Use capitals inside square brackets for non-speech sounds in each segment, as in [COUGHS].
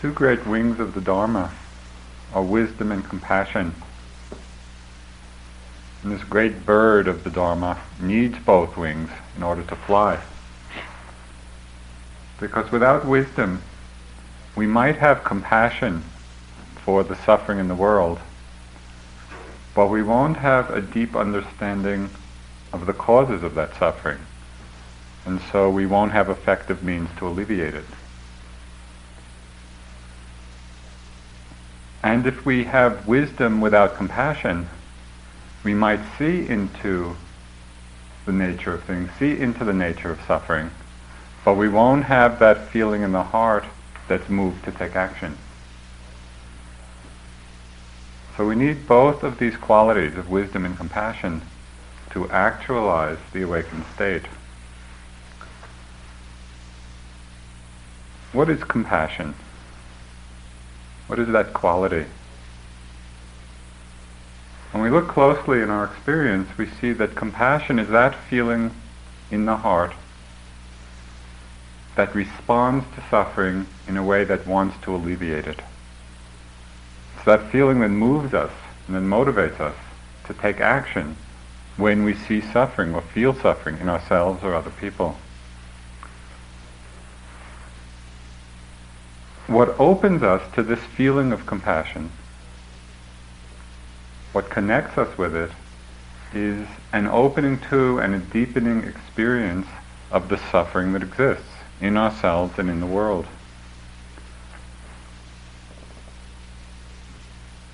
two great wings of the Dharma are wisdom and compassion. And this great bird of the Dharma needs both wings in order to fly. Because without wisdom, we might have compassion for the suffering in the world, but we won't have a deep understanding of the causes of that suffering. And so we won't have effective means to alleviate it. And if we have wisdom without compassion, we might see into the nature of things, see into the nature of suffering, but we won't have that feeling in the heart that's moved to take action. So we need both of these qualities of wisdom and compassion to actualize the awakened state. What is compassion? What is that quality? When we look closely in our experience, we see that compassion is that feeling in the heart that responds to suffering in a way that wants to alleviate it. It's that feeling that moves us and that motivates us to take action when we see suffering or feel suffering in ourselves or other people. What opens us to this feeling of compassion, what connects us with it, is an opening to and a deepening experience of the suffering that exists in ourselves and in the world.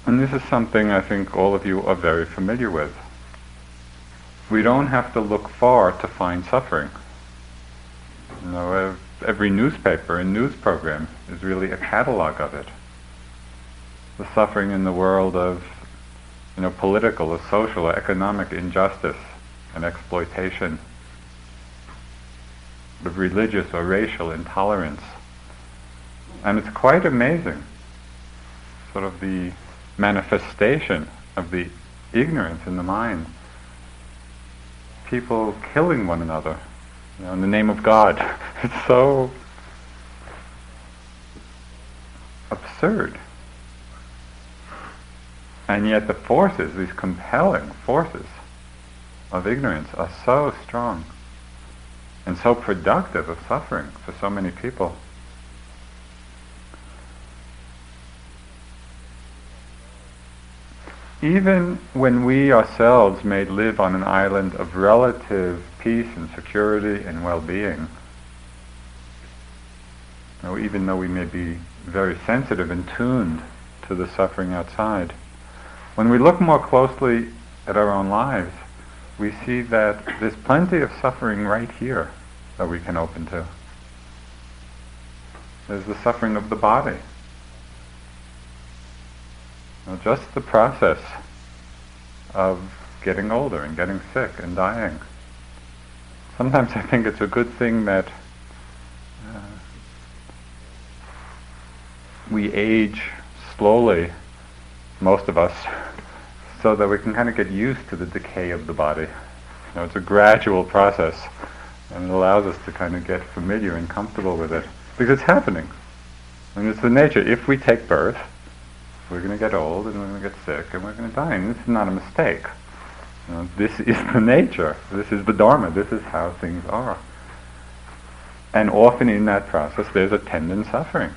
And this is something I think all of you are very familiar with. We don't have to look far to find suffering. You know, every newspaper and news program is really a catalog of it. The suffering in the world of, you know, political or social or economic injustice and exploitation, of religious or racial intolerance. And it's quite amazing, sort of the manifestation of the ignorance in the mind. People killing one another you know, in the name of God. [LAUGHS] It's so absurd. And yet the forces, these compelling forces of ignorance are so strong and so productive of suffering for so many people. Even when we ourselves may live on an island of relative peace and security and well-being, know, even though we may be very sensitive and tuned to the suffering outside, when we look more closely at our own lives, we see that there's plenty of suffering right here that we can open to. There's the suffering of the body. Now, just the process of getting older and getting sick and dying. Sometimes I think it's a good thing that uh, we age slowly, most of us, so that we can kind of get used to the decay of the body. You know, it's a gradual process, and it allows us to kind of get familiar and comfortable with it because it's happening. Mean, it's the nature. If we take birth, we're going to get old and we're going to get sick and we're going to die. And this is not a mistake. You know, this [LAUGHS] is the nature. This is the Dharma. This is how things are. And often in that process, there's attendant suffering.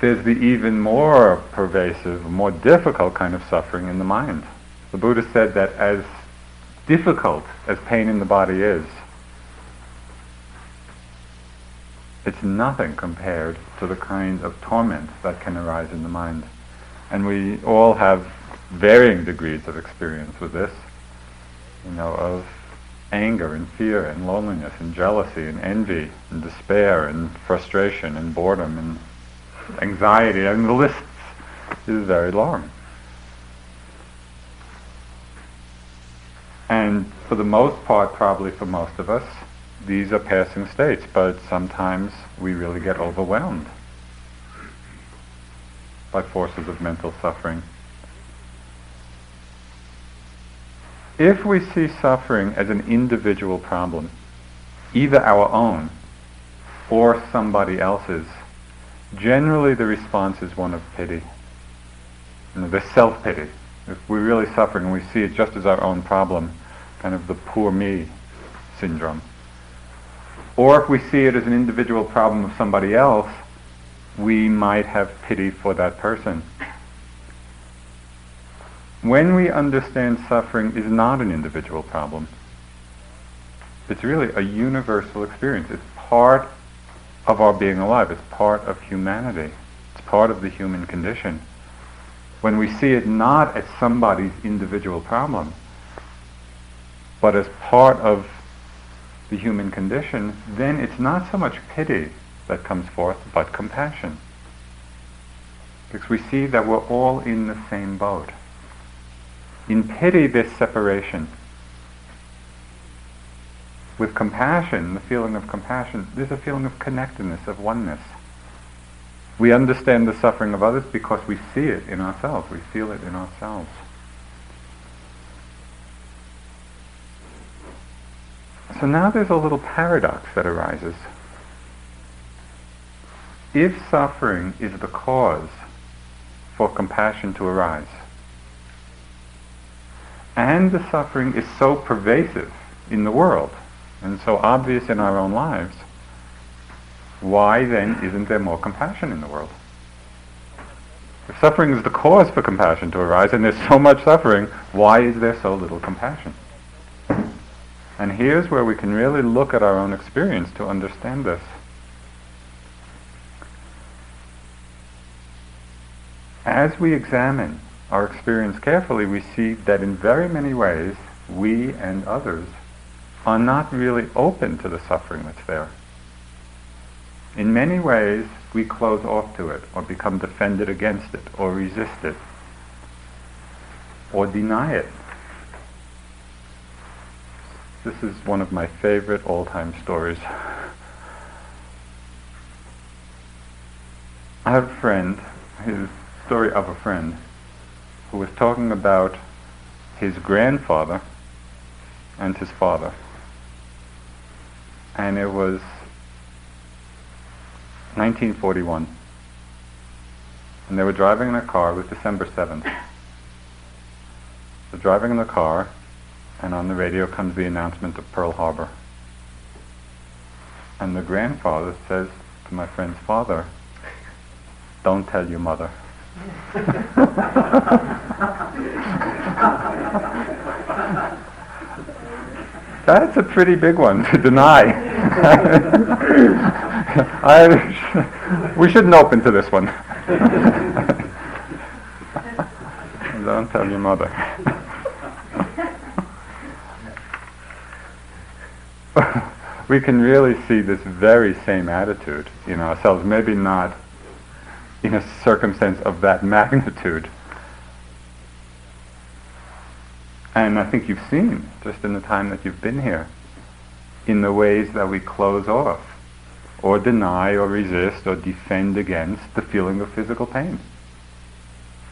there's the even more pervasive, more difficult kind of suffering in the mind. The Buddha said that as difficult as pain in the body is, it's nothing compared to the kind of torment that can arise in the mind. And we all have varying degrees of experience with this, you know, of anger and fear and loneliness and jealousy and envy and despair and frustration and boredom and anxiety. I mean, the list is very long. And for the most part, probably for most of us, these are passing states, but sometimes we really get overwhelmed by forces of mental suffering. If we see suffering as an individual problem, either our own or somebody else's, generally the response is one of pity. You know, the self-pity. If we're really suffering, and we see it just as our own problem, kind of the poor me syndrome. Or if we see it as an individual problem of somebody else, we might have pity for that person. When we understand suffering is not an individual problem, it's really a universal experience. It's part of our being alive. It's part of humanity. It's part of the human condition. When we see it not as somebody's individual problem, but as part of the human condition, then it's not so much pity that comes forth, but compassion. Because we see that we're all in the same boat. In pity, there's separation. With compassion, the feeling of compassion, there's a feeling of connectedness, of oneness. We understand the suffering of others because we see it in ourselves. We feel it in ourselves. So now there's a little paradox that arises. If suffering is the cause for compassion to arise, and the suffering is so pervasive in the world and so obvious in our own lives, why then isn't there more compassion in the world? If suffering is the cause for compassion to arise and there's so much suffering, why is there so little compassion? And here's where we can really look at our own experience to understand this. As we examine our experience carefully, we see that in very many ways, we and others are not really open to the suffering that's there. In many ways, we close off to it, or become defended against it, or resist it, or deny it. This is one of my favorite all-time stories. I have a friend, his story of a friend, who was talking about his grandfather and his father. And it was 1941. And they were driving in a car, it was December 7th. They're driving in the car, and on the radio comes the announcement of Pearl Harbor. And the grandfather says to my friend's father, don't tell your mother. [LAUGHS] That's a pretty big one to deny. [LAUGHS] I, [LAUGHS] we shouldn't open to this one. Don't tell your mother. [LAUGHS] we can really see this very same attitude in ourselves, maybe not in a circumstance of that [LAUGHS] magnitude. And I think you've seen, just in the time that you've been here, in the ways that we close off, or deny, or resist, or defend against the feeling of physical pain.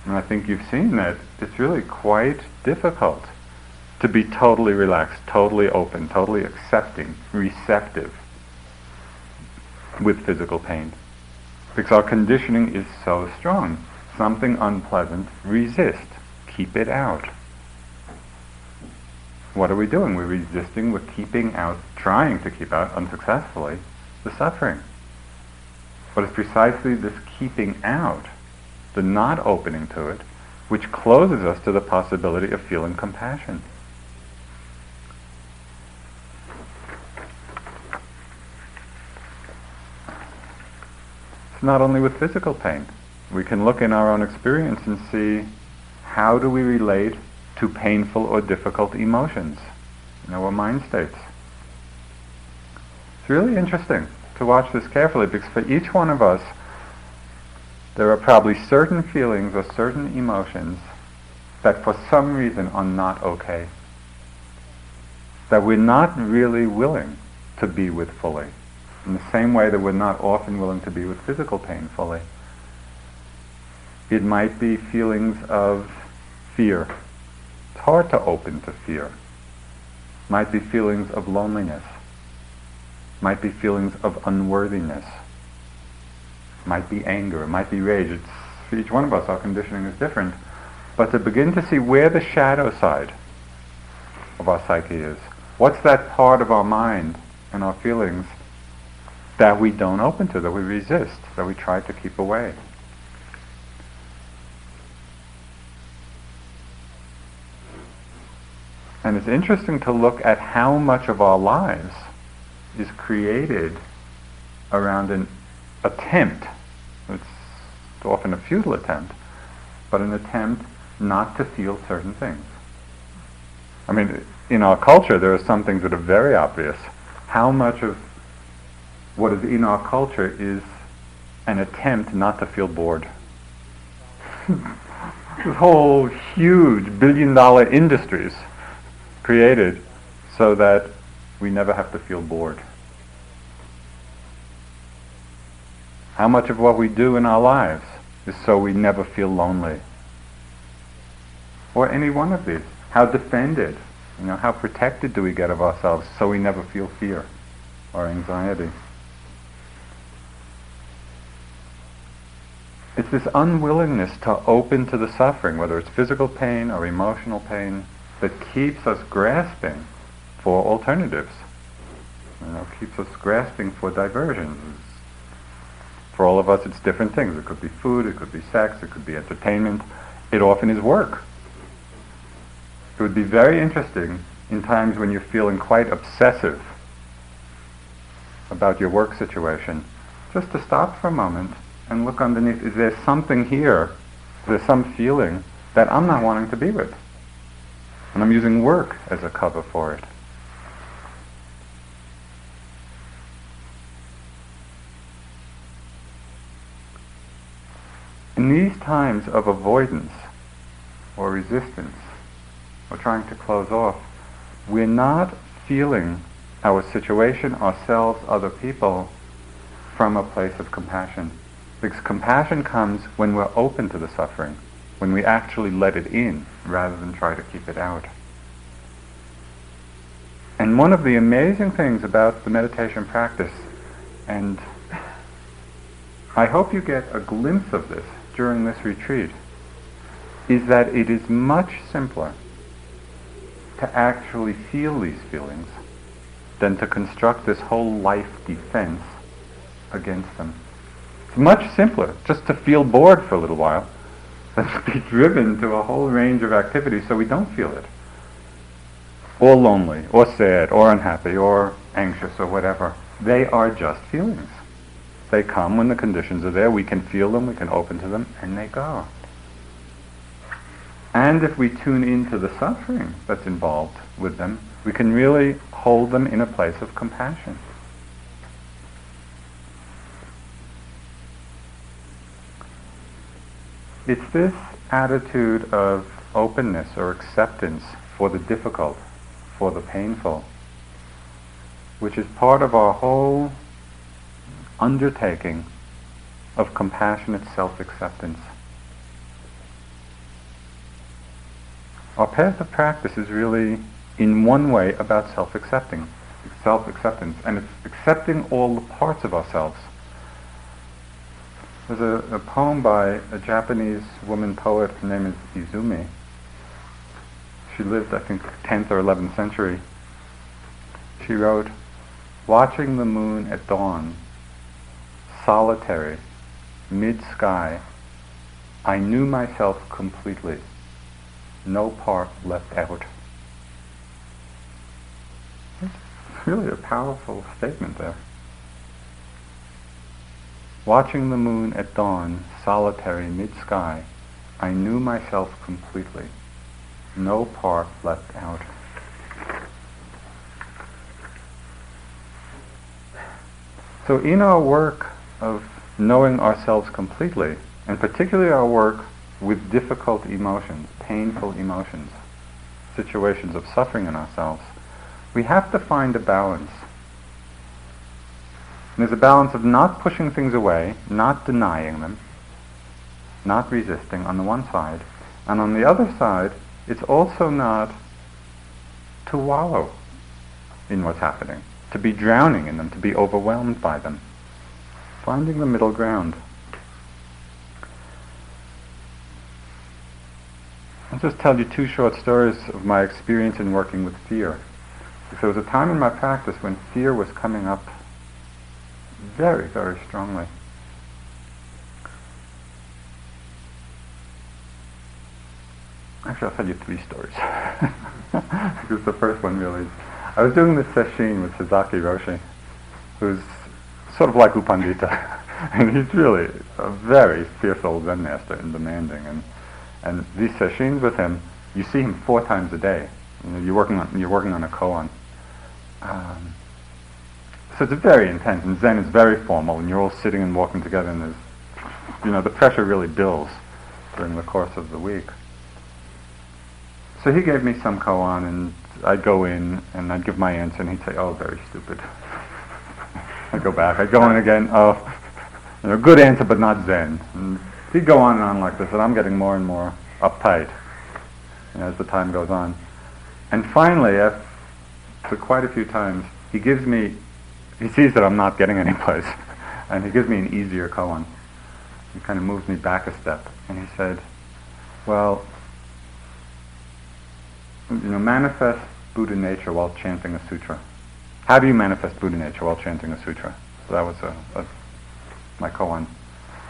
And I think you've seen that it's really quite difficult to be totally relaxed, totally open, totally accepting, receptive with physical pain. Because our conditioning is so strong. Something unpleasant, resist, keep it out. What are we doing? We're resisting, we're keeping out, trying to keep out unsuccessfully the suffering. But it's precisely this keeping out, the not opening to it, which closes us to the possibility of feeling compassion. Not only with physical pain. We can look in our own experience and see how do we relate to painful or difficult emotions in our mind states. It's really interesting to watch this carefully because for each one of us, there are probably certain feelings or certain emotions that for some reason are not okay. That we're not really willing to be with fully in the same way that we're not often willing to be with physical pain fully. It might be feelings of fear. It's hard to open to fear. It might be feelings of loneliness. might be feelings of unworthiness, might be anger, it might be rage. It's, for each one of us, our conditioning is different. But to begin to see where the shadow side of our psyche is. What's that part of our mind and our feelings that we don't open to, that we resist, that we try to keep away? And it's interesting to look at how much of our lives is created around an attempt. It's often a futile attempt, but an attempt not to feel certain things. I mean, in our culture, there are some things that are very obvious. How much of what is in our culture is an attempt not to feel bored? [LAUGHS] this whole huge billion dollar industries created so that we never have to feel bored. How much of what we do in our lives is so we never feel lonely? Or any one of these. How defended, you know, how protected do we get of ourselves so we never feel fear or anxiety? It's this unwillingness to open to the suffering, whether it's physical pain or emotional pain, that keeps us grasping for alternatives. You know, keeps us grasping for diversions. For all of us, it's different things. It could be food, it could be sex, it could be entertainment. It often is work. It would be very interesting in times when you're feeling quite obsessive about your work situation, just to stop for a moment and look underneath. Is there something here? Is there some feeling that I'm not wanting to be with? And I'm using work as a cover for it. In these times of avoidance or resistance, or trying to close off, we're not feeling our situation, ourselves, other people, from a place of compassion. Because compassion comes when we're open to the suffering, when we actually let it in rather than try to keep it out. And one of the amazing things about the meditation practice, and I hope you get a glimpse of this during this retreat, is that it is much simpler to actually feel these feelings than to construct this whole life defense against them. It's much simpler just to feel bored for a little while [LAUGHS] than to be driven to a whole range of activities so we don't feel it. Or lonely, or sad, or unhappy, or anxious, or whatever. They are just feelings. They come when the conditions are there. We can feel them, we can open to them, and they go. And if we tune into the suffering that's involved with them, we can really hold them in a place of compassion. It's this attitude of openness or acceptance for the difficult, for the painful, which is part of our whole undertaking of compassionate self-acceptance. Our path of practice is really, in one way, about self-accepting, self-acceptance, and it's accepting all the parts of ourselves. There's a, a poem by a Japanese woman poet, her name is Izumi. She lived, I think, 10th or 11th century. She wrote, Watching the moon at dawn, solitary, mid-sky, I knew myself completely no part left out. It's really a powerful statement there. Watching the moon at dawn, solitary mid-sky, I knew myself completely. No part left out. So in our work of knowing ourselves completely, and particularly our work with difficult emotions, painful emotions, situations of suffering in ourselves, we have to find a balance. And there's a balance of not pushing things away, not denying them, not resisting on the one side, and on the other side, it's also not to wallow in what's happening. to be drowning in them, to be overwhelmed by them. Finding the middle ground. I'll just tell you two short stories of my experience in working with fear. There was a time in my practice when fear was coming up very, very strongly. Actually, I'll tell you three stories. [LAUGHS] because the first one really... I was doing this sesshin with Sasaki Roshi, who's sort of like U Pandita. [LAUGHS] And he's really a very fierce old Zen master and demanding. And, and these sessions with him, you see him four times a day. You know, you're working on, you're working on a koan. Um, so it's very intense, and Zen is very formal, and you're all sitting and walking together, and there's, you know, the pressure really builds during the course of the week. So he gave me some koan, and I'd go in, and I'd give my answer, and he'd say, oh, very stupid. [LAUGHS] I'd go back. I'd go in again, oh, you know, good answer, but not Zen. And he'd go on and on like this, and I'm getting more and more uptight as the time goes on. And finally, after quite a few times, he gives me he sees that I'm not getting anyplace, and he gives me an easier koan. He kind of moves me back a step, and he said, "Well, you know, manifest Buddha nature while chanting a sutra. How do you manifest Buddha nature while chanting a sutra?" So that was a, a my koan.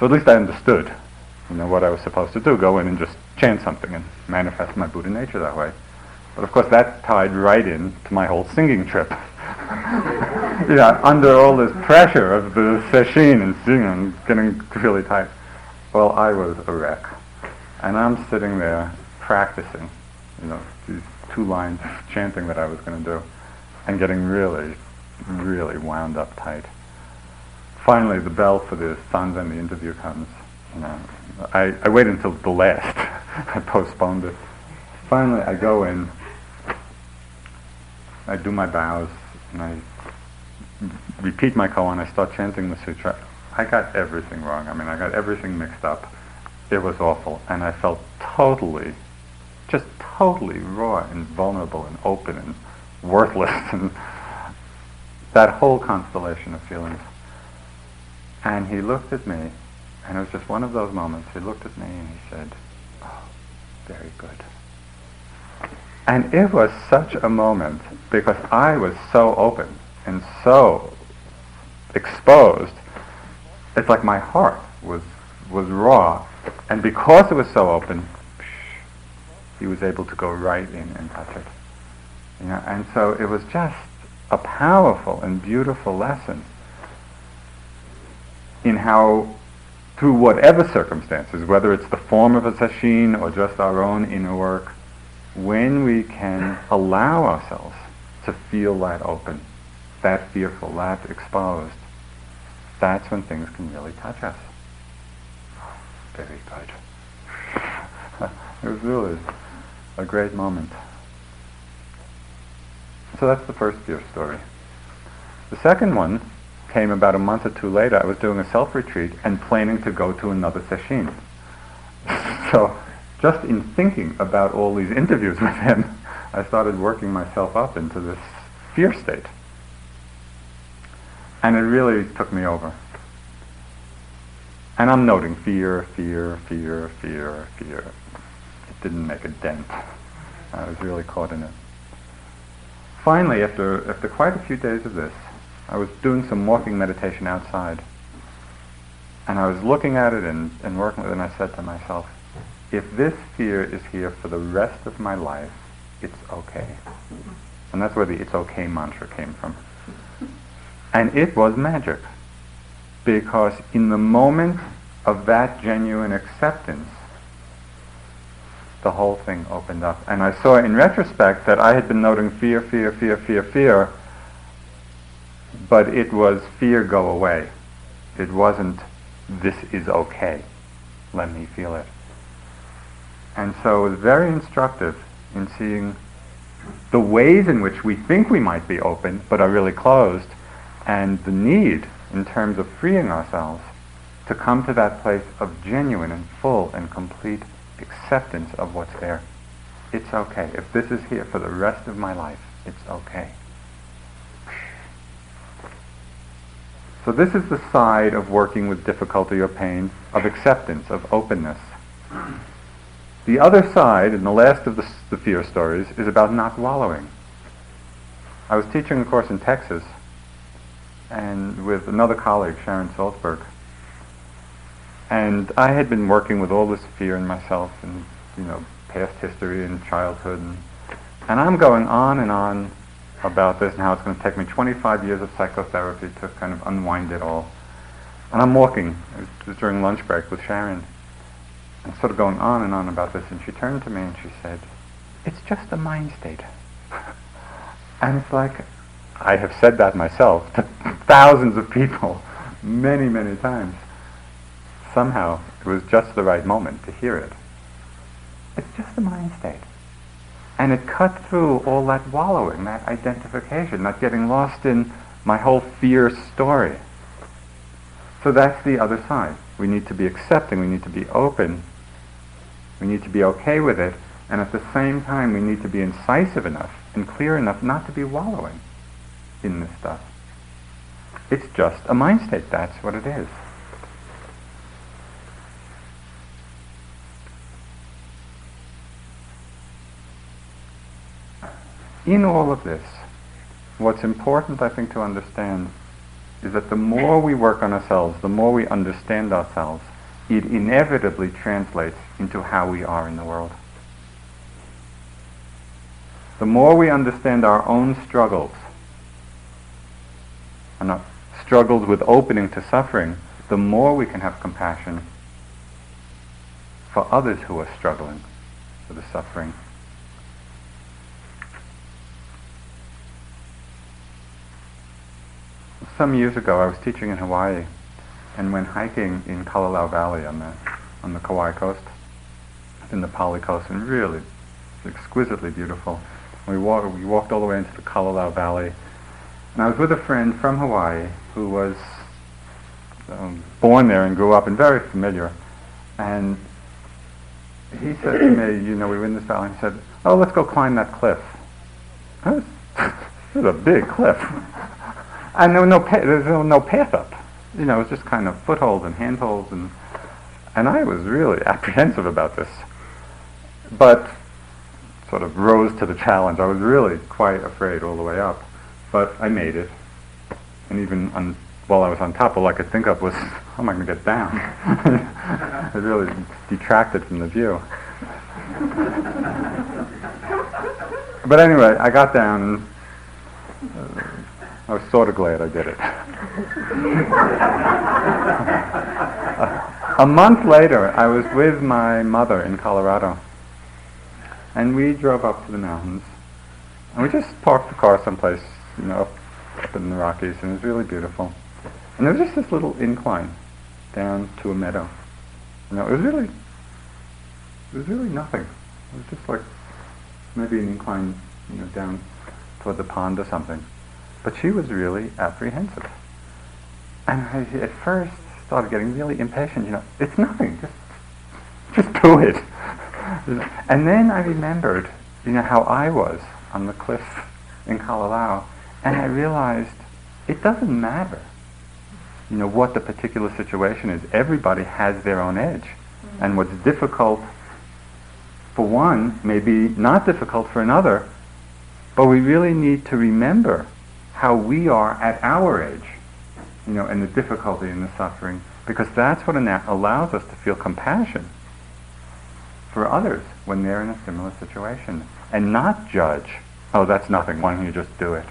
So at least I understood, you know, what I was supposed to do: go in and just chant something and manifest my Buddha nature that way. But of course, that tied right in to my whole singing trip. [LAUGHS] know, under all this pressure of the sesshin and getting really tight. Well, I was a wreck. And I'm sitting there practicing, you know, these two lines chanting that I was going to do, and getting really, really wound up tight. Finally, the bell for the Sanzen, the interview comes. You know, I, I waited until the last. [LAUGHS] I postponed it. Finally, I go in. I do my bows, and I repeat my koan, I start chanting the sutra. I got everything wrong. I mean, I got everything mixed up. It was awful. And I felt totally, just totally raw and vulnerable and open and worthless [LAUGHS] and that whole constellation of feelings. And he looked at me, and it was just one of those moments. He looked at me and he said, oh, very good. And it was such a moment because I was so open and so exposed, it's like my heart was was raw, and because it was so open, he was able to go right in and touch it. You know, and so it was just a powerful and beautiful lesson in how, through whatever circumstances, whether it's the form of a sesshin or just our own inner work, when we can allow ourselves to feel that open that fearful, that exposed, that's when things can really touch us. Very good. [LAUGHS] it was really a great moment. So that's the first fear story. The second one came about a month or two later. I was doing a self-retreat and planning to go to another sesshin. [LAUGHS] so just in thinking about all these interviews with him, [LAUGHS] I started working myself up into this fear state. And it really took me over. And I'm noting fear, fear, fear, fear, fear. It didn't make a dent. I was really caught in it. Finally, after, after quite a few days of this, I was doing some walking meditation outside. And I was looking at it and, and working with it, and I said to myself, if this fear is here for the rest of my life, it's okay. And that's where the it's okay mantra came from. And it was magic. Because in the moment of that genuine acceptance, the whole thing opened up. And I saw in retrospect that I had been noting fear, fear, fear, fear, fear, but it was fear go away. It wasn't this is okay. Let me feel it. And so it was very instructive in seeing the ways in which we think we might be open but are really closed and the need in terms of freeing ourselves to come to that place of genuine and full and complete acceptance of what's there. It's okay. If this is here for the rest of my life, it's okay. So this is the side of working with difficulty or pain, of acceptance, of openness. The other side, and the last of the, the fear stories, is about not wallowing. I was teaching a course in Texas, and with another colleague, Sharon Salzberg, and I had been working with all this fear in myself, and you know, past history and childhood, and, and I'm going on and on about this and how it's going to take me 25 years of psychotherapy to kind of unwind it all. And I'm walking, it was during lunch break with Sharon, and sort of going on and on about this, and she turned to me and she said, it's just a mind state. [LAUGHS] and it's like, I have said that myself to [LAUGHS] thousands of people many, many times. Somehow, it was just the right moment to hear it. It's just the mind state. And it cut through all that wallowing, that identification, that getting lost in my whole fear story. So that's the other side. We need to be accepting, we need to be open, we need to be okay with it, and at the same time we need to be incisive enough and clear enough not to be wallowing in this stuff. It's just a mind state, that's what it is. in all of this, what's important, I think, to understand is that the more we work on ourselves, the more we understand ourselves, it inevitably translates into how we are in the world. The more we understand our own struggles, and our struggles with opening to suffering, the more we can have compassion for others who are struggling with the suffering some years ago, I was teaching in Hawaii and went hiking in Kalalau Valley on the, on the Kauai coast, in the Pali coast, and really exquisitely beautiful. We, walk, we walked all the way into the Kalalau Valley, and I was with a friend from Hawaii who was um, born there and grew up and very familiar. And he said to me, you know, we were in this valley, and he said, oh, let's go climb that cliff. [LAUGHS] It was, a big cliff. And there was no, pa- there was no path up. You know, it was just kind of footholds and handholds, and and I was really [LAUGHS] apprehensive about this, but sort of rose to the challenge. I was really quite afraid all the way up, but I made it. And even on, while I was on top, all I could think of was, how am I going to get down? [LAUGHS] it really detracted from the view. [LAUGHS] but anyway, I got down. And, uh, I was sort of glad I did it. [LAUGHS] a month later, I was with my mother in Colorado, and we drove up to the mountains, and we just parked the car someplace, you know, up, up in the Rockies, and it was really beautiful. And there was just this little incline down to a meadow. You know, it was really, it was really nothing. It was just like maybe an incline, you know, down toward the pond or something. But she was really apprehensive. And I at first started getting really impatient, you know, it's nothing, just just do it. and then I remembered, you know, how I was on the cliff in Kalalau, and I realized it doesn't matter, you know, what the particular situation is. Everybody has their own edge. Mm-hmm. And what's difficult for one may be not difficult for another, but we really need to remember how we are at our age, you know, and the difficulty and the suffering, because that's what allows us to feel compassion for others when they're in a similar situation, and not judge, oh, that's nothing, why don't you just do it?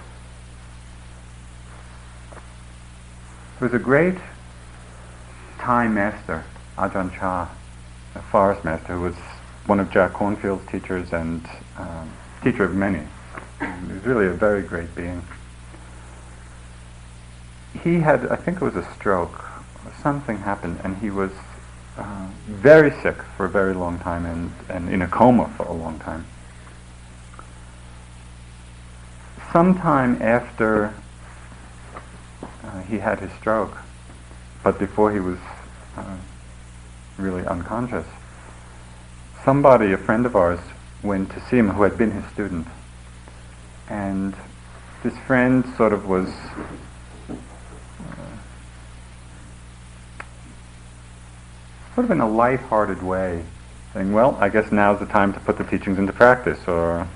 There was a great Thai master, Ajahn Chah, a forest master, who was one of Jack Kornfield's teachers and um, teacher of many. He was really a very great being he had, I think it was a stroke. Something happened, and he was uh, very sick for a very long time and, and in a coma for a long time. Sometime after uh, he had his stroke, but before he was uh, really unconscious, somebody, a friend of ours, went to see him who had been his student. And this friend sort of was uh, sort of in a light-hearted way saying, well, I guess now's the time to put the teachings into practice or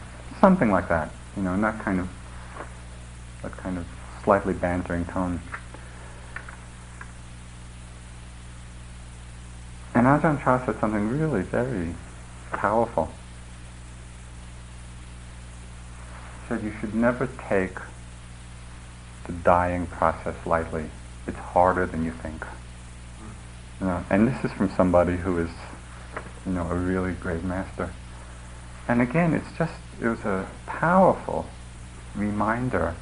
something like that. You know, and that kind of that kind of slightly bantering tone. And Ajahn Chah said something really very powerful. He said you should never take the dying process lightly. It's harder than you think. You know, and this is from somebody who is, you know, a really great master. And again, it's just, it was a powerful reminder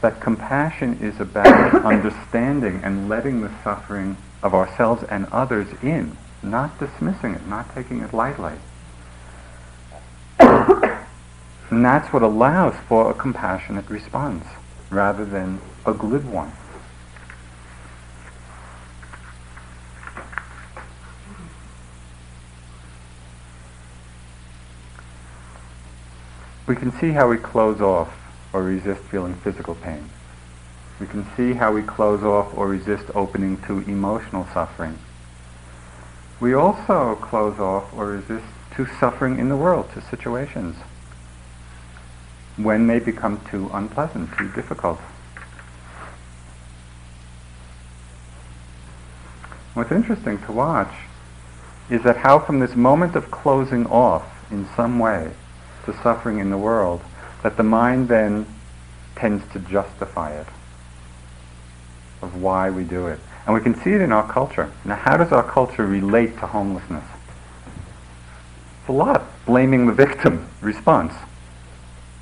that compassion is about [COUGHS] understanding and letting the suffering of ourselves and others in, not dismissing it, not taking it lightly. [COUGHS] and that's what allows for a compassionate response rather than a glib one. We can see how we close off or resist feeling physical pain. We can see how we close off or resist opening to emotional suffering. We also close off or resist to suffering in the world, to situations when they become too unpleasant, too difficult. What's interesting to watch is that how from this moment of closing off in some way to suffering in the world, that the mind then tends to justify it, of why we do it. And we can see it in our culture. Now, how does our culture relate to homelessness? It's a lot. Blaming the victim [LAUGHS] response.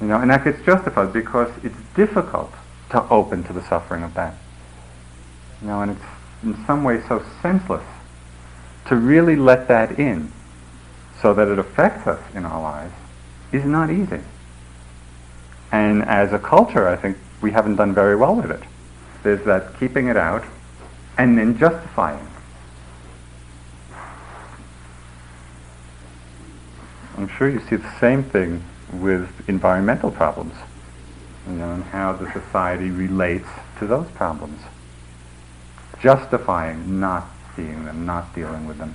You know, and that gets justified because it's difficult to open to the suffering of that. You know, and it's in some way so senseless to really let that in so that it affects us in our lives is not easy. And as a culture, I think we haven't done very well with it. There's that keeping it out and then justifying. I'm sure you see the same thing with environmental problems, you know, and how the society relates to those problems. Justifying not seeing them, not dealing with them.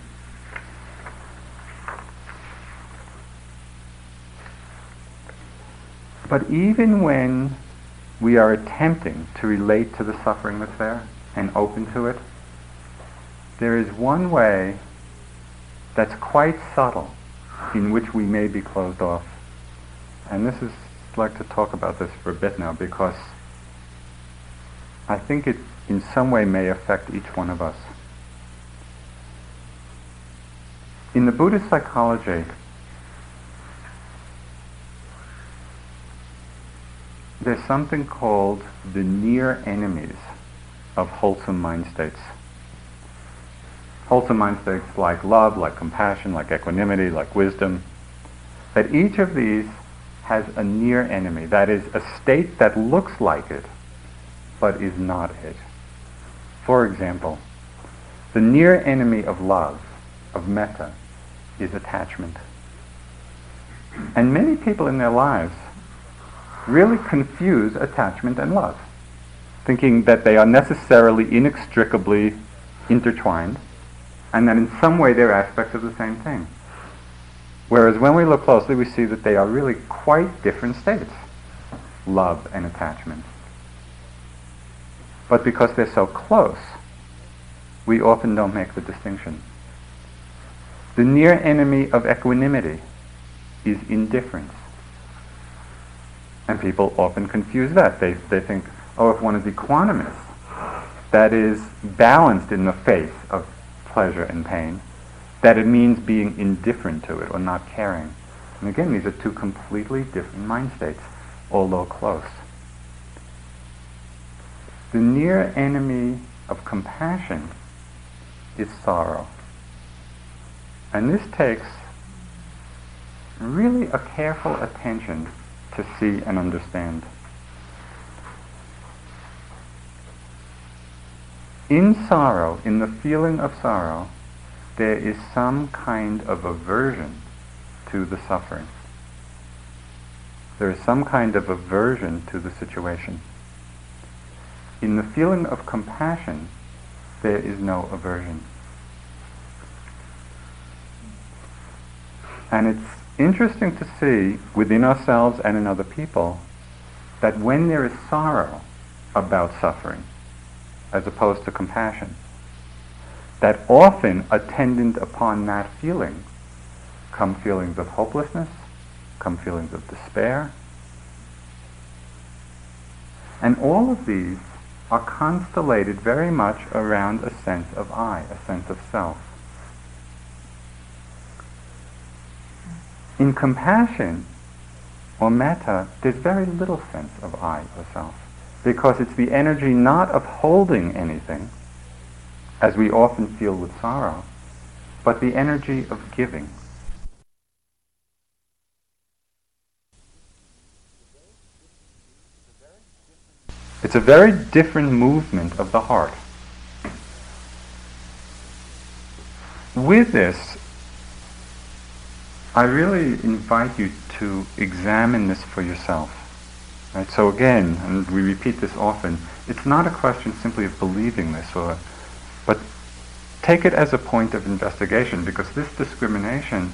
But even when we are attempting to relate to the suffering that's there and open to it, there is one way that's quite subtle in which we may be closed off. And this is, I'd like to talk about this for a bit now because I think it in some way may affect each one of us. In the Buddhist psychology, there's something called the near enemies of wholesome mind states. Wholesome mind states like love, like compassion, like equanimity, like wisdom, that each of these has a near enemy, that is, a state that looks like it, but is not it. For example, the near enemy of love, of metta, is attachment. And many people in their lives really confuse attachment and love, thinking that they are necessarily inextricably intertwined and that in some way they're aspects of the same thing. Whereas when we look closely, we see that they are really quite different states love and attachment. But because they're so close, we often don't make the distinction. The near enemy of equanimity is indifference. And people often confuse that. They, they think, oh, if one is equanimous, that is balanced in the face of pleasure and pain, that it means being indifferent to it or not caring. And again, these are two completely different mind states, although close. The near enemy of compassion is sorrow. And this takes really a careful attention to see and understand. In sorrow, in the feeling of sorrow, there is some kind of aversion to the suffering. There is some kind of aversion to the situation. In the feeling of compassion, there is no aversion. And it's interesting to see within ourselves and in other people that when there is sorrow about suffering, as opposed to compassion, that often attendant upon that feeling come feelings of hopelessness, come feelings of despair. And all of these are constellated very much around a sense of I, a sense of self. In compassion or metta, there's very little sense of I or self because it's the energy not of holding anything, as we often feel with sorrow, but the energy of giving. It's a very different movement of the heart. With this, I really invite you to examine this for yourself. Right? So again, and we repeat this often, it's not a question simply of believing this, or, but take it as a point of investigation because this discrimination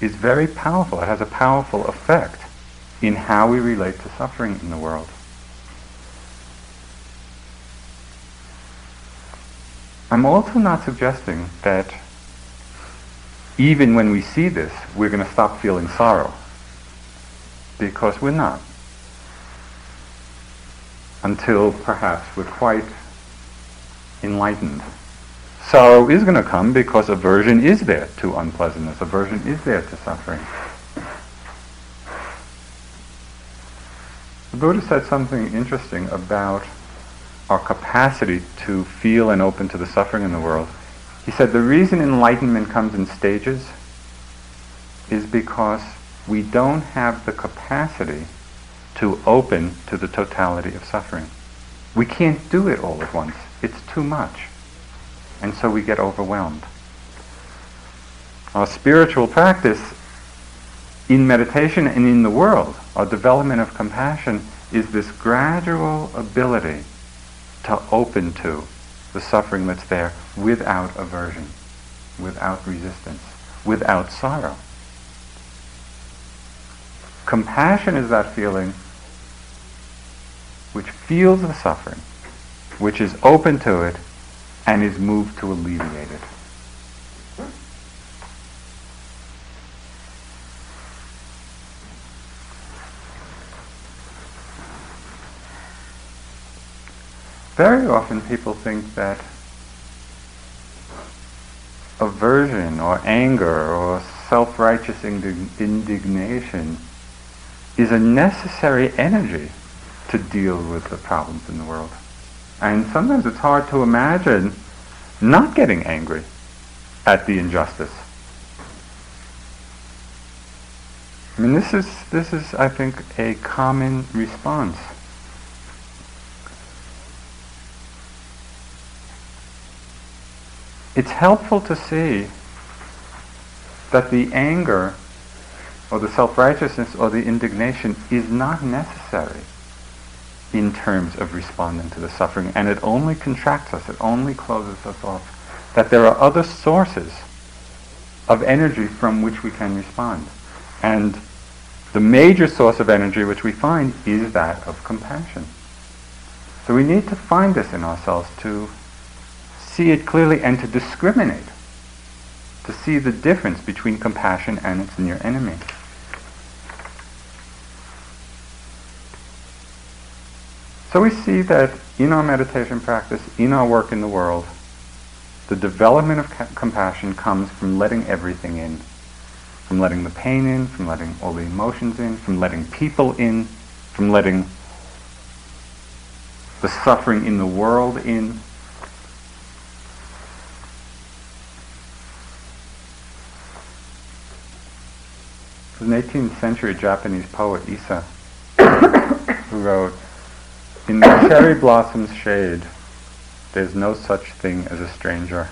is very powerful. It has a powerful effect in how we relate to suffering in the world. I'm also not suggesting that even when we see this, we're going to stop feeling sorrow. Because we're not. Until perhaps we're quite enlightened. Sorrow is going to come because aversion is there to unpleasantness. Aversion is there to suffering. The Buddha said something interesting about our capacity to feel and open to the suffering in the world. He said the reason enlightenment comes in stages is because we don't have the capacity to open to the totality of suffering. We can't do it all at once. It's too much. And so we get overwhelmed. Our spiritual practice in meditation and in the world, our development of compassion, is this gradual ability to open to the suffering that's there without aversion, without resistance, without sorrow. Compassion is that feeling which feels the suffering, which is open to it, and is moved to alleviate it. very often people think that aversion or anger or self-righteous indignation is a necessary energy to deal with the problems in the world. And sometimes it's hard to imagine not getting angry at the injustice. I mean, this is, this is, I think, a common response it's helpful to see that the anger or the self-righteousness or the indignation is not necessary in terms of responding to the suffering and it only contracts us, it only closes us off. That there are other sources of energy from which we can respond. And the major source of energy which we find is that of compassion. So we need to find this in ourselves to see it clearly and to discriminate, to see the difference between compassion and its near enemy. So we see that in our meditation practice, in our work in the world, the development of ca- compassion comes from letting everything in. From letting the pain in, from letting all the emotions in, from letting people in, from letting the suffering in the world in, an 18th century Japanese poet, Issa, who wrote, In the cherry blossom's shade, there's no such thing as a stranger.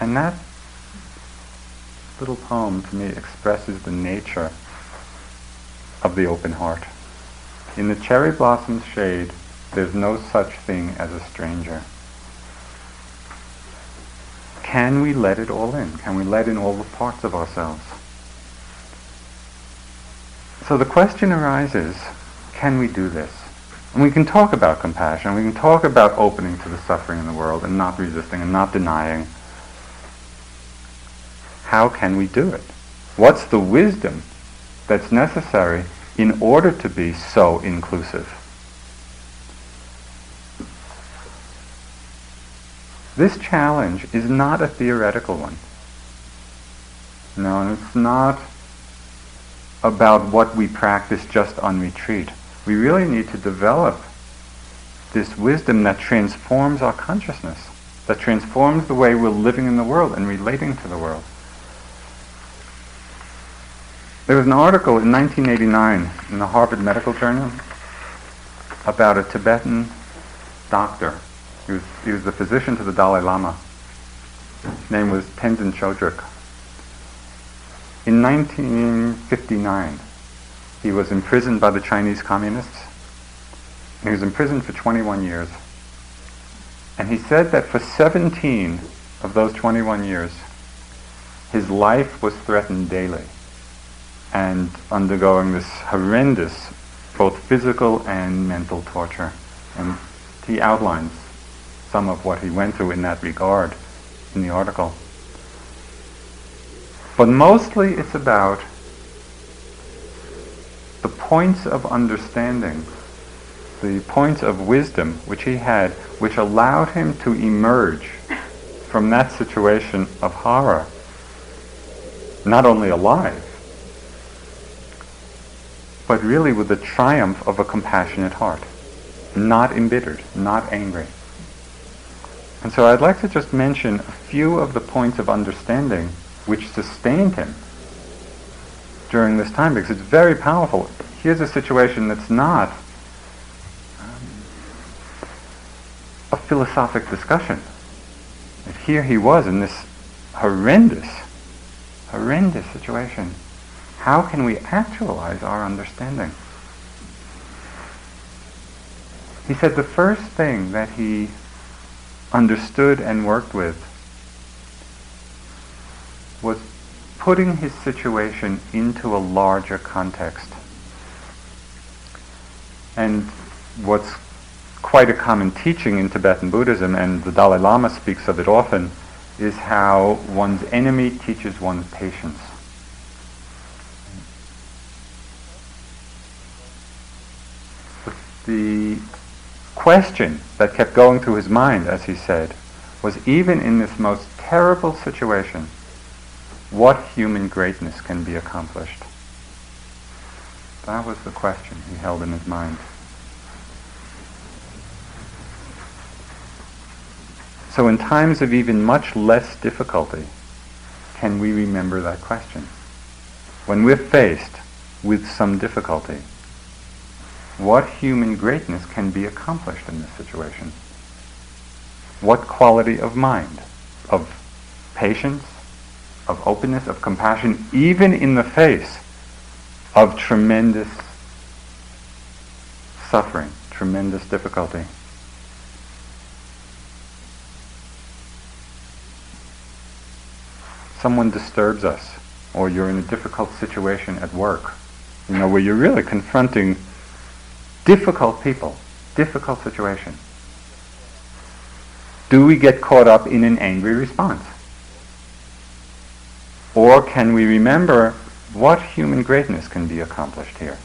And that little poem to me expresses the nature of the open heart. In the cherry blossom's shade, there's no such thing as a stranger. can we let it all in? Can we let in all the parts of ourselves? So the question arises, can we do this? And we can talk about compassion, we can talk about opening to the suffering in the world and not resisting and not denying. How can we do it? What's the wisdom that's necessary in order to be so inclusive? This challenge is not a theoretical one. No, it's not about what we practice just on retreat. We really need to develop this wisdom that transforms our consciousness, that transforms the way we're living in the world and relating to the world. There was an article in 1989 in the Harvard Medical Journal about a Tibetan doctor he was, he was the physician to the Dalai Lama. His name was Tenzin Choedrak. In 1959, he was imprisoned by the Chinese communists. He was imprisoned for 21 years. And he said that for 17 of those 21 years, his life was threatened daily and undergoing this horrendous both physical and mental torture. And he outlines some of what he went through in that regard in the article. But mostly it's about the points of understanding, the points of wisdom which he had, which allowed him to emerge from that situation of horror, not only alive, but really with the triumph of a compassionate heart, not embittered, not angry. And so I'd like to just mention a few of the points of understanding which sustained him during this time because it's very powerful. Here's a situation that's not um, a philosophic discussion. And here he was in this horrendous, horrendous situation. How can we actualize our understanding? He said the first thing that he understood and worked with was putting his situation into a larger context. And what's quite a common teaching in Tibetan Buddhism, and the Dalai Lama speaks of it often, is how one's enemy teaches one's patience. The question that kept going through his mind, as he said, was even in this most terrible situation, what human greatness can be accomplished? That was the question he held in his mind. So in times of even much less difficulty, can we remember that question? When we're faced with some difficulty, what human greatness can be accomplished in this situation? What quality of mind, of patience, of openness, of compassion, even in the face of tremendous suffering, tremendous difficulty? Someone disturbs us, or you're in a difficult situation at work, you know, where you're really confronting difficult people, difficult situation. Do we get caught up in an angry response? Or can we remember what human greatness can be accomplished here?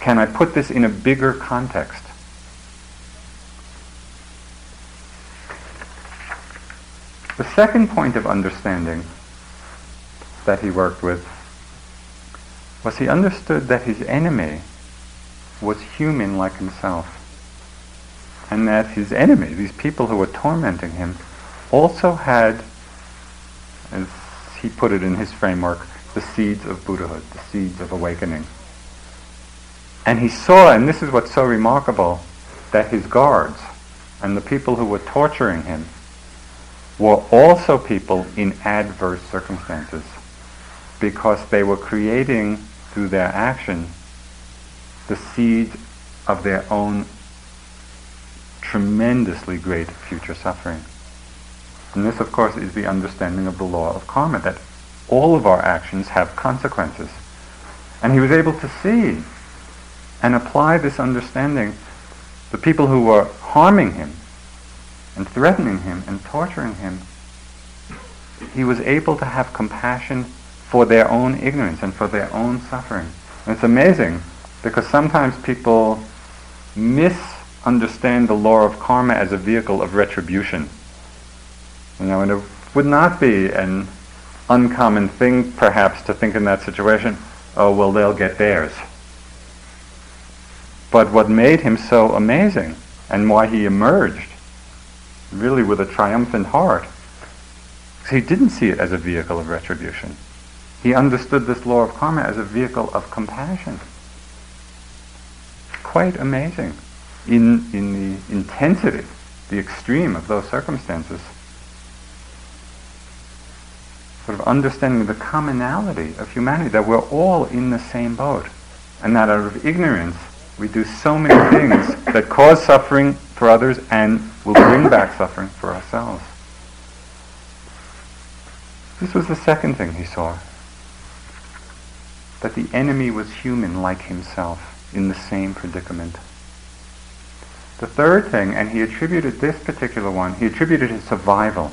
Can I put this in a bigger context? The second point of understanding that he worked with was he understood that his enemy was human like himself. And that his enemy, these people who were tormenting him, also had, as he put it in his framework, the seeds of Buddhahood, the seeds of awakening. And he saw, and this is what's so remarkable, that his guards and the people who were torturing him were also people in adverse circumstances because they were creating through their action the seed of their own tremendously great future suffering. And this, of course, is the understanding of the law of karma, that all of our actions have consequences. And he was able to see and apply this understanding. The people who were harming him and threatening him and torturing him, he was able to have compassion for their own ignorance and for their own suffering. And it's amazing because sometimes people misunderstand the law of karma as a vehicle of retribution. You know, and it would not be an uncommon thing, perhaps, to think in that situation, oh, well, they'll get theirs. But what made him so amazing and why he emerged really with a triumphant heart, he didn't see it as a vehicle of retribution. He understood this law of karma as a vehicle of compassion. Quite amazing in, in the intensity, the extreme of those circumstances sort of understanding the commonality of humanity, that we're all in the same boat. And that out of ignorance, we do so many things [LAUGHS] that cause suffering for others and will bring back suffering for ourselves. This was the second thing he saw. That the enemy was human like himself, in the same predicament. The third thing, and he attributed this particular one, he attributed his survival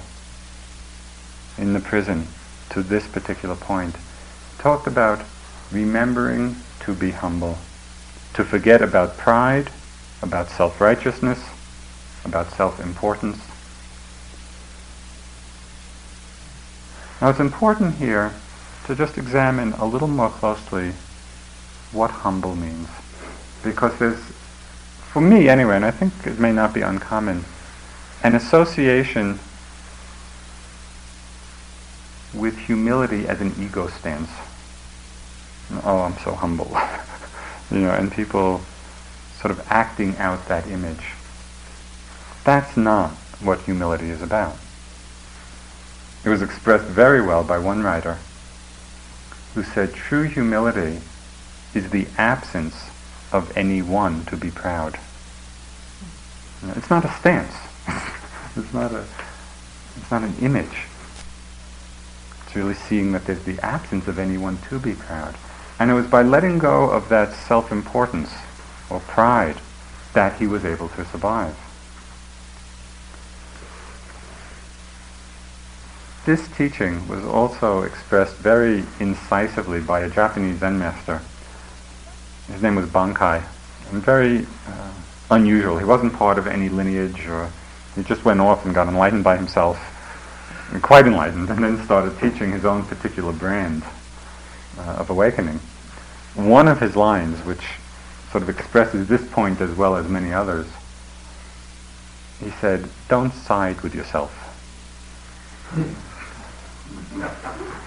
in the prison to this particular point, talked about remembering to be humble, to forget about pride, about self-righteousness, about self-importance. Now it's important here to just examine a little more closely what humble means. Because there's, for me anyway, and I think it may not be uncommon, an association with humility as an ego stance. Oh, I'm so humble. [LAUGHS] you know, and people sort of acting out that image. That's not what humility is about. It was expressed very well by one writer who said true humility is the absence of any one to be proud. It's not a stance. [LAUGHS] it's not a it's not an image really seeing that there's the absence of anyone to be proud. And it was by letting go of that self-importance or pride that he was able to survive. This teaching was also expressed very incisively by a Japanese Zen master. His name was Bankei, and very uh, unusual. He wasn't part of any lineage, or he just went off and got enlightened by himself quite enlightened, and then started teaching his own particular brand uh, of awakening. One of his lines, which sort of expresses this point as well as many others, he said, don't side with yourself.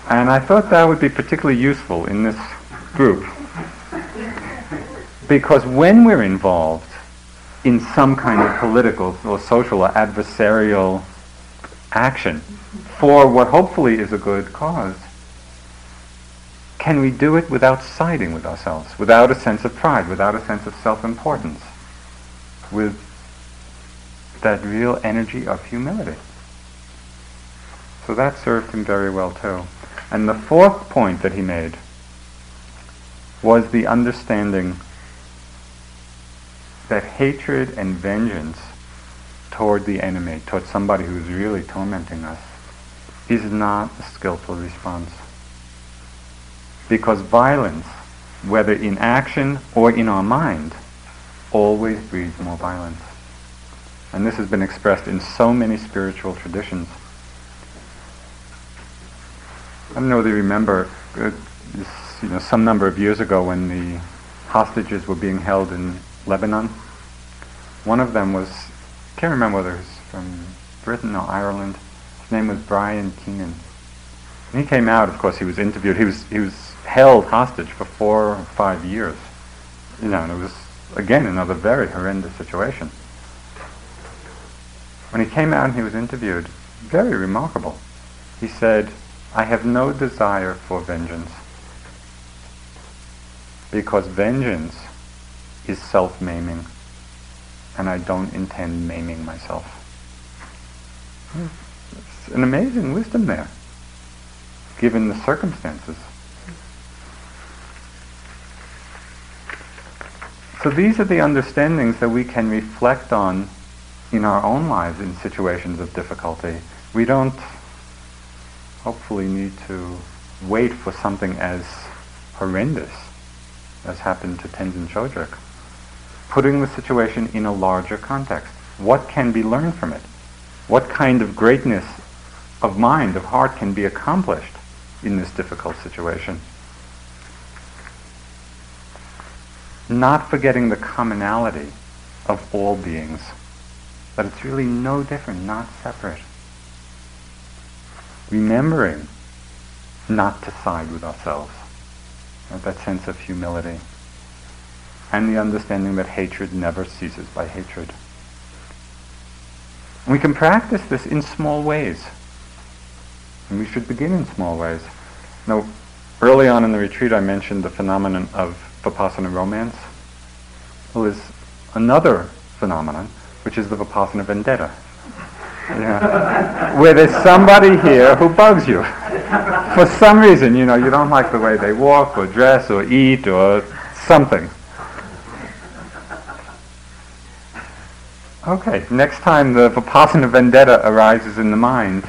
and I thought that would be particularly useful in this group. Because when we're involved in some kind of political or social or adversarial action, for what hopefully is a good cause, can we do it without siding with ourselves, without a sense of pride, without a sense of self-importance, with that real energy of humility? So that served him very well too. And the fourth point that he made was the understanding that hatred and vengeance toward the enemy, toward somebody who's really tormenting us, is not a skillful response. Because violence, whether in action or in our mind, always breeds more violence. And this has been expressed in so many spiritual traditions. I don't know whether you remember, uh, you know, some number of years ago when the hostages were being held in Lebanon. One of them was, I can't remember whether it was from Britain or Ireland, his name was Brian Keenan. When he came out, of course, he was interviewed. He was he was held hostage for four or five years. You know, and it was again another very horrendous situation. When he came out and he was interviewed, very remarkable. He said, "I have no desire for vengeance because vengeance is self-maiming, and I don't intend maiming myself." It's an amazing wisdom there, given the circumstances. So these are the understandings that we can reflect on in our own lives in situations of difficulty. We don't hopefully need to wait for something as horrendous as happened to Tenzin Choedrak. Putting the situation in a larger context. What can be learned from it? What kind of greatness of mind, of heart can be accomplished in this difficult situation? not forgetting the commonality of all beings, that it's really no different, not separate. Remembering not to side with ourselves, that sense of humility, and the understanding that hatred never ceases by hatred. We can practice this in small ways, and we should begin in small ways. Now, early on in the retreat, I mentioned the phenomenon of Vipassana romance Well, there's another phenomenon, which is the Vipassana vendetta. [LAUGHS] Yeah. Where there's somebody here who bugs you. [LAUGHS] For some reason, you know, you don't like the way they walk or dress or eat or something. Okay, next time the Vipassana vendetta arises in the mind,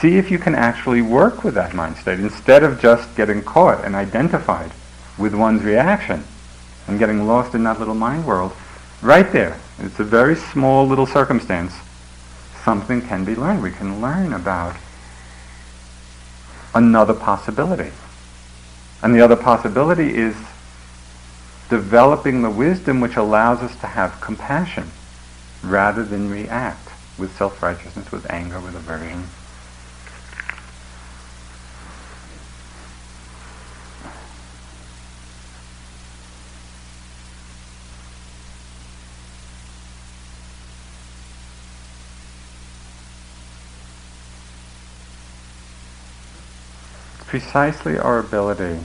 see if you can actually work with that mind state instead of just getting caught and identified with one's reaction and getting lost in that little mind world, right there, it's a very small little circumstance, something can be learned. We can learn about another possibility. And the other possibility is developing the wisdom which allows us to have compassion rather than react with self-righteousness, with anger, with aversion. Precisely our ability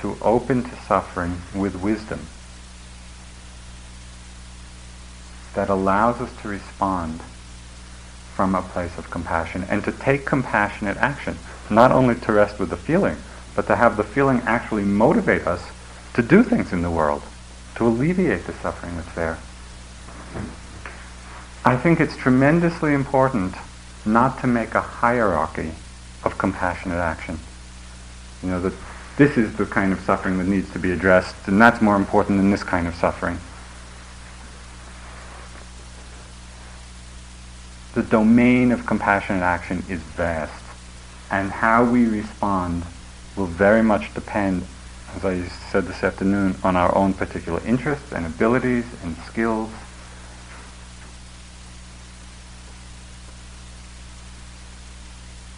to open to suffering with wisdom that allows us to respond from a place of compassion and to take compassionate action, not only to rest with the feeling, but to have the feeling actually motivate us to do things in the world, to alleviate the suffering that's there. I think it's tremendously important not to make a hierarchy of compassionate action. You know, that this is the kind of suffering that needs to be addressed, and that's more important than this kind of suffering. The domain of compassionate action is vast, and how we respond will very much depend, as I said this afternoon, on our own particular interests and abilities and skills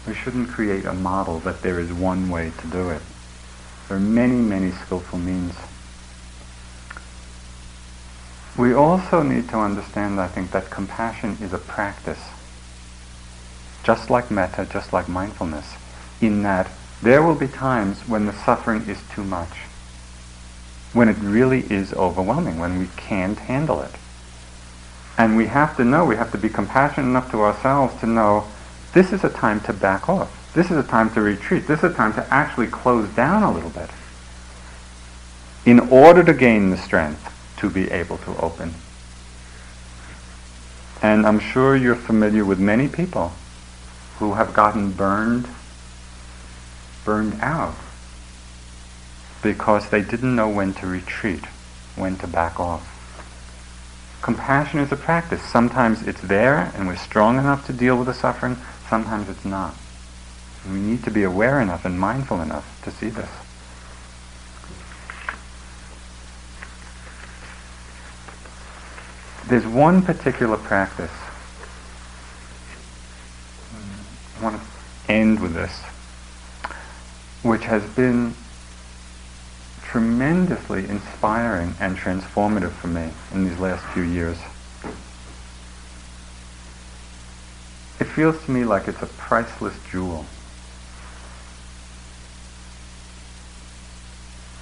We shouldn't create a model that there is one way to do it. There are many, many skillful means. We also need to understand, I think, that compassion is a practice. Just like metta, just like mindfulness, in that there will be times when the suffering is too much. When it really is overwhelming, when we can't handle it. And we have to know, we have to be compassionate enough to ourselves to know this is a time to back off. This is a time to retreat. This is a time to actually close down a little bit in order to gain the strength to be able to open. And I'm sure you're familiar with many people who have gotten burned, burned out, because they didn't know when to retreat, when to back off. Compassion is a practice. Sometimes it's there and we're strong enough to deal with the suffering. Sometimes it's not. We need to be aware enough and mindful enough to see this. There's one particular practice. I want to end with this, which has been tremendously inspiring and transformative for me in these last few years. Feels to me like it's a priceless jewel.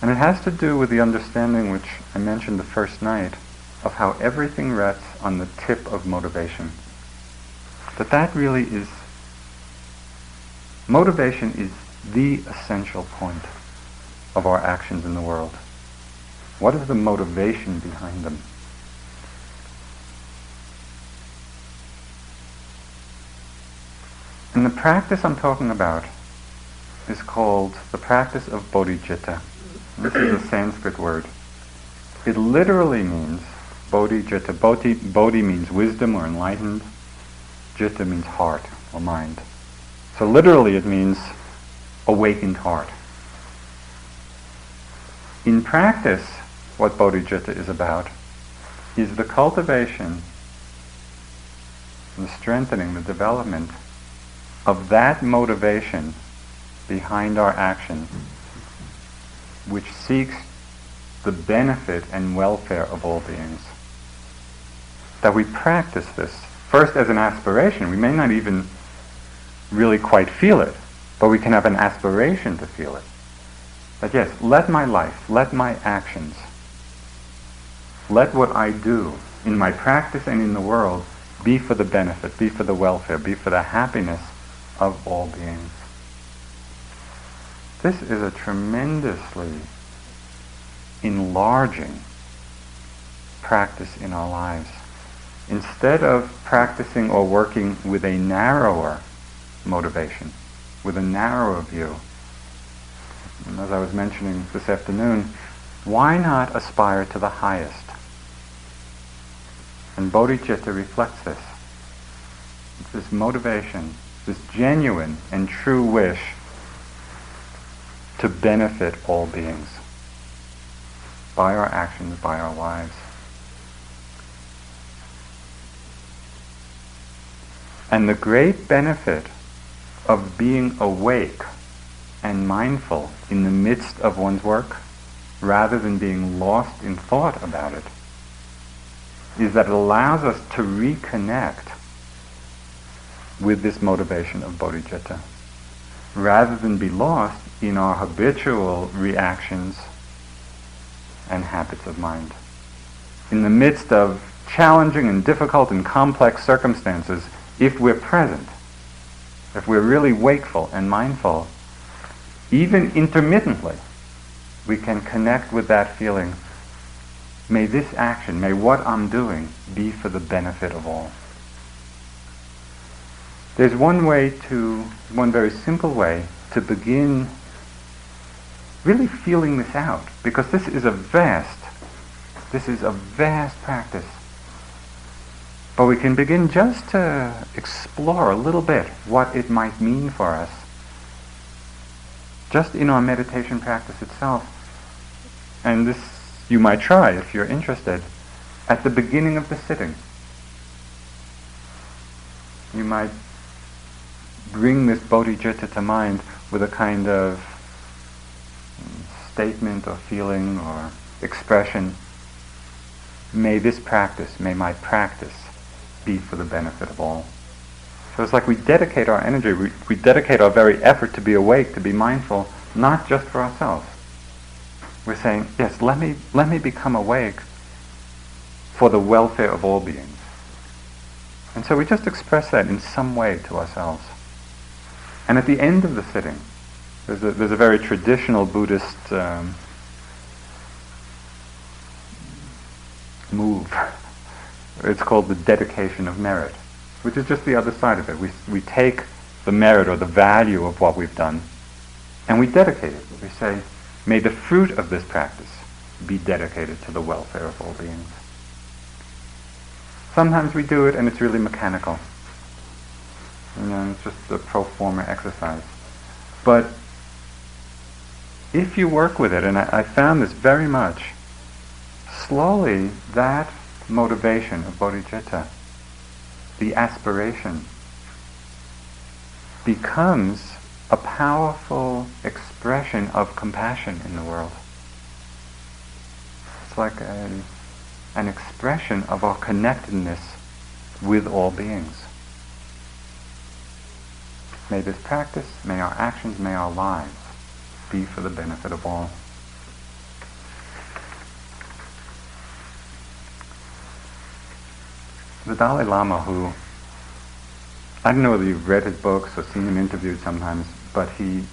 And it has to do with the understanding which I mentioned the first night of how everything rests on the tip of motivation. that that really is, motivation is the essential point of our actions in the world. What is the motivation behind them? And the practice I'm talking about is called the practice of bodhicitta. This is a Sanskrit word. It literally means bodhicitta. Bodhi, bodhi means wisdom or enlightened. Citta means heart or mind. So literally it means awakened heart. In practice, what bodhicitta is about is the cultivation, the strengthening, the development of that motivation behind our action which seeks the benefit and welfare of all beings. That we practice this first as an aspiration. We may not even really quite feel it, but we can have an aspiration to feel it. That yes, let my life, let my actions, let what I do in my practice and in the world be for the benefit, be for the welfare, be for the happiness of all beings. This is a tremendously enlarging practice in our lives. Instead of practicing or working with a narrower motivation, with a narrower view, and as I was mentioning this afternoon, why not aspire to the highest? And bodhicitta reflects this. It's this motivation, this genuine and true wish to benefit all beings by our actions, by our lives. And the great benefit of being awake and mindful in the midst of one's work, rather than being lost in thought about it, is that it allows us to reconnect with this motivation of bodhicitta, rather than be lost in our habitual reactions and habits of mind. In the midst of challenging and difficult and complex circumstances, if we're present, if we're really wakeful and mindful, even intermittently, we can connect with that feeling. May this action, may what I'm doing be for the benefit of all. There's one way to, one very simple way to begin really feeling this out because this is a vast, this is a vast practice. But we can begin just to explore a little bit what it might mean for us. Just in our meditation practice itself. And this you might try if you're interested. At the beginning of the sitting, you might bring this bodhicitta to mind with a kind of statement or feeling or expression, may this practice, may my practice be for the benefit of all. So it's like we dedicate our energy, we, we dedicate our very effort to be awake, to be mindful, not just for ourselves. We're saying, yes, let me, let me become awake for the welfare of all beings. And so we just express that in some way to ourselves. And at the end of the sitting, there's a, there's a very traditional Buddhist um, move. It's called the dedication of merit, which is just the other side of it. We, we take the merit or the value of what we've done and we dedicate it. We say, may the fruit of this practice be dedicated to the welfare of all beings. Sometimes we do it and it's really mechanical. You know, it's just a pro forma exercise. But if you work with it, and I, I found this very much, slowly that motivation of bodhicitta, the aspiration, becomes a powerful expression of compassion in the world. It's like a, an expression of our connectedness with all beings. May this practice, may our actions, may our lives be for the benefit of all. The Dalai Lama, who I don't know whether you've read his books or seen him interviewed sometimes, but he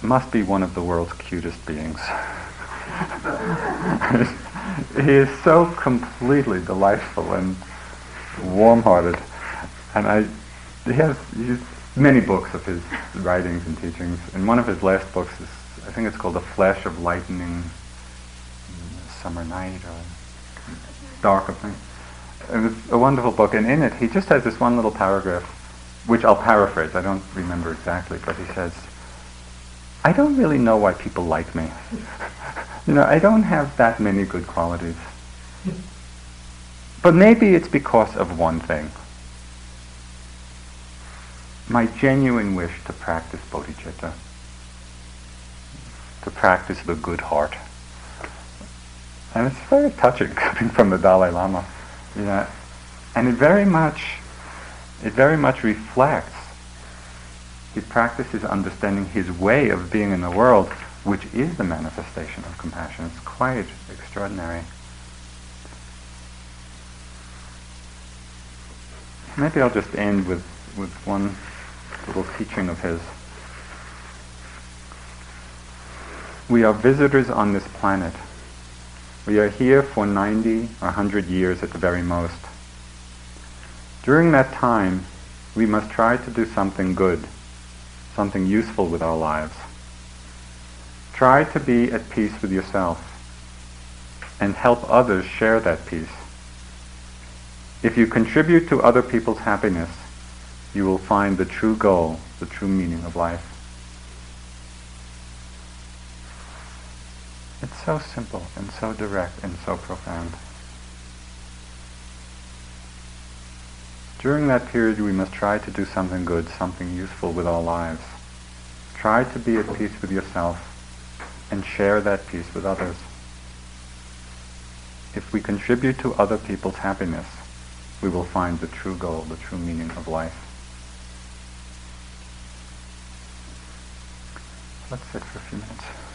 must be one of the world's cutest beings. [LAUGHS] he is so completely delightful and warm-hearted, and I, he has he's many books of his writings and teachings, and one of his last books is, I think it's called *The Flash of Lightning, Summer Night, or Dark of Night. And it's a wonderful book, and in it he just has this one little paragraph, which I'll paraphrase. I don't remember exactly, but he says, "I don't really know why people like me." [LAUGHS] You know, I don't have that many good qualities. But maybe it's because of one thing. My genuine wish to practice bodhicitta, to practice the good heart. And it's very touching [LAUGHS] coming from the Dalai Lama. Know, and it very much it very much reflects he practices understanding his way of being in the world which is the manifestation of compassion. It's quite extraordinary. Maybe I'll just end with, with one little teaching of his. We are visitors on this planet. We are here for 90 or 100 years at the very most. During that time, we must try to do something good, something useful with our lives. Try to be at peace with yourself and help others share that peace. If you contribute to other people's happiness, you will find the true goal, the true meaning of life. It's so simple and so direct and so profound. During that period, we must try to do something good, something useful with our lives. Try to be at peace with yourself and share that peace with others. If we contribute to other people's happiness, we will find the true goal, the true meaning of life. Let's sit for a few minutes.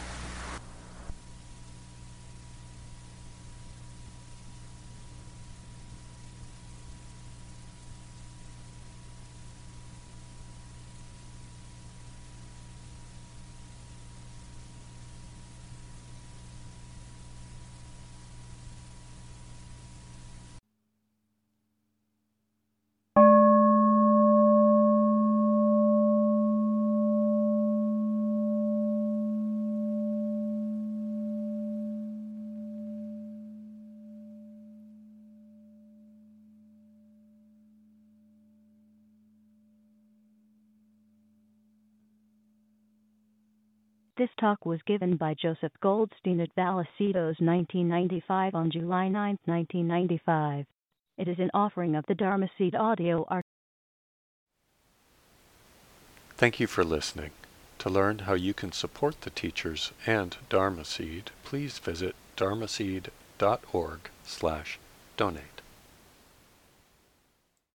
Talk was given by Joseph Goldstein at Vallecitos 1995 on July 9, 1995. It is an offering of the Dharma Seed audio art. Thank you for listening. To learn how you can support the teachers and Dharma Seed, please visit dharmaseed.org slash donate.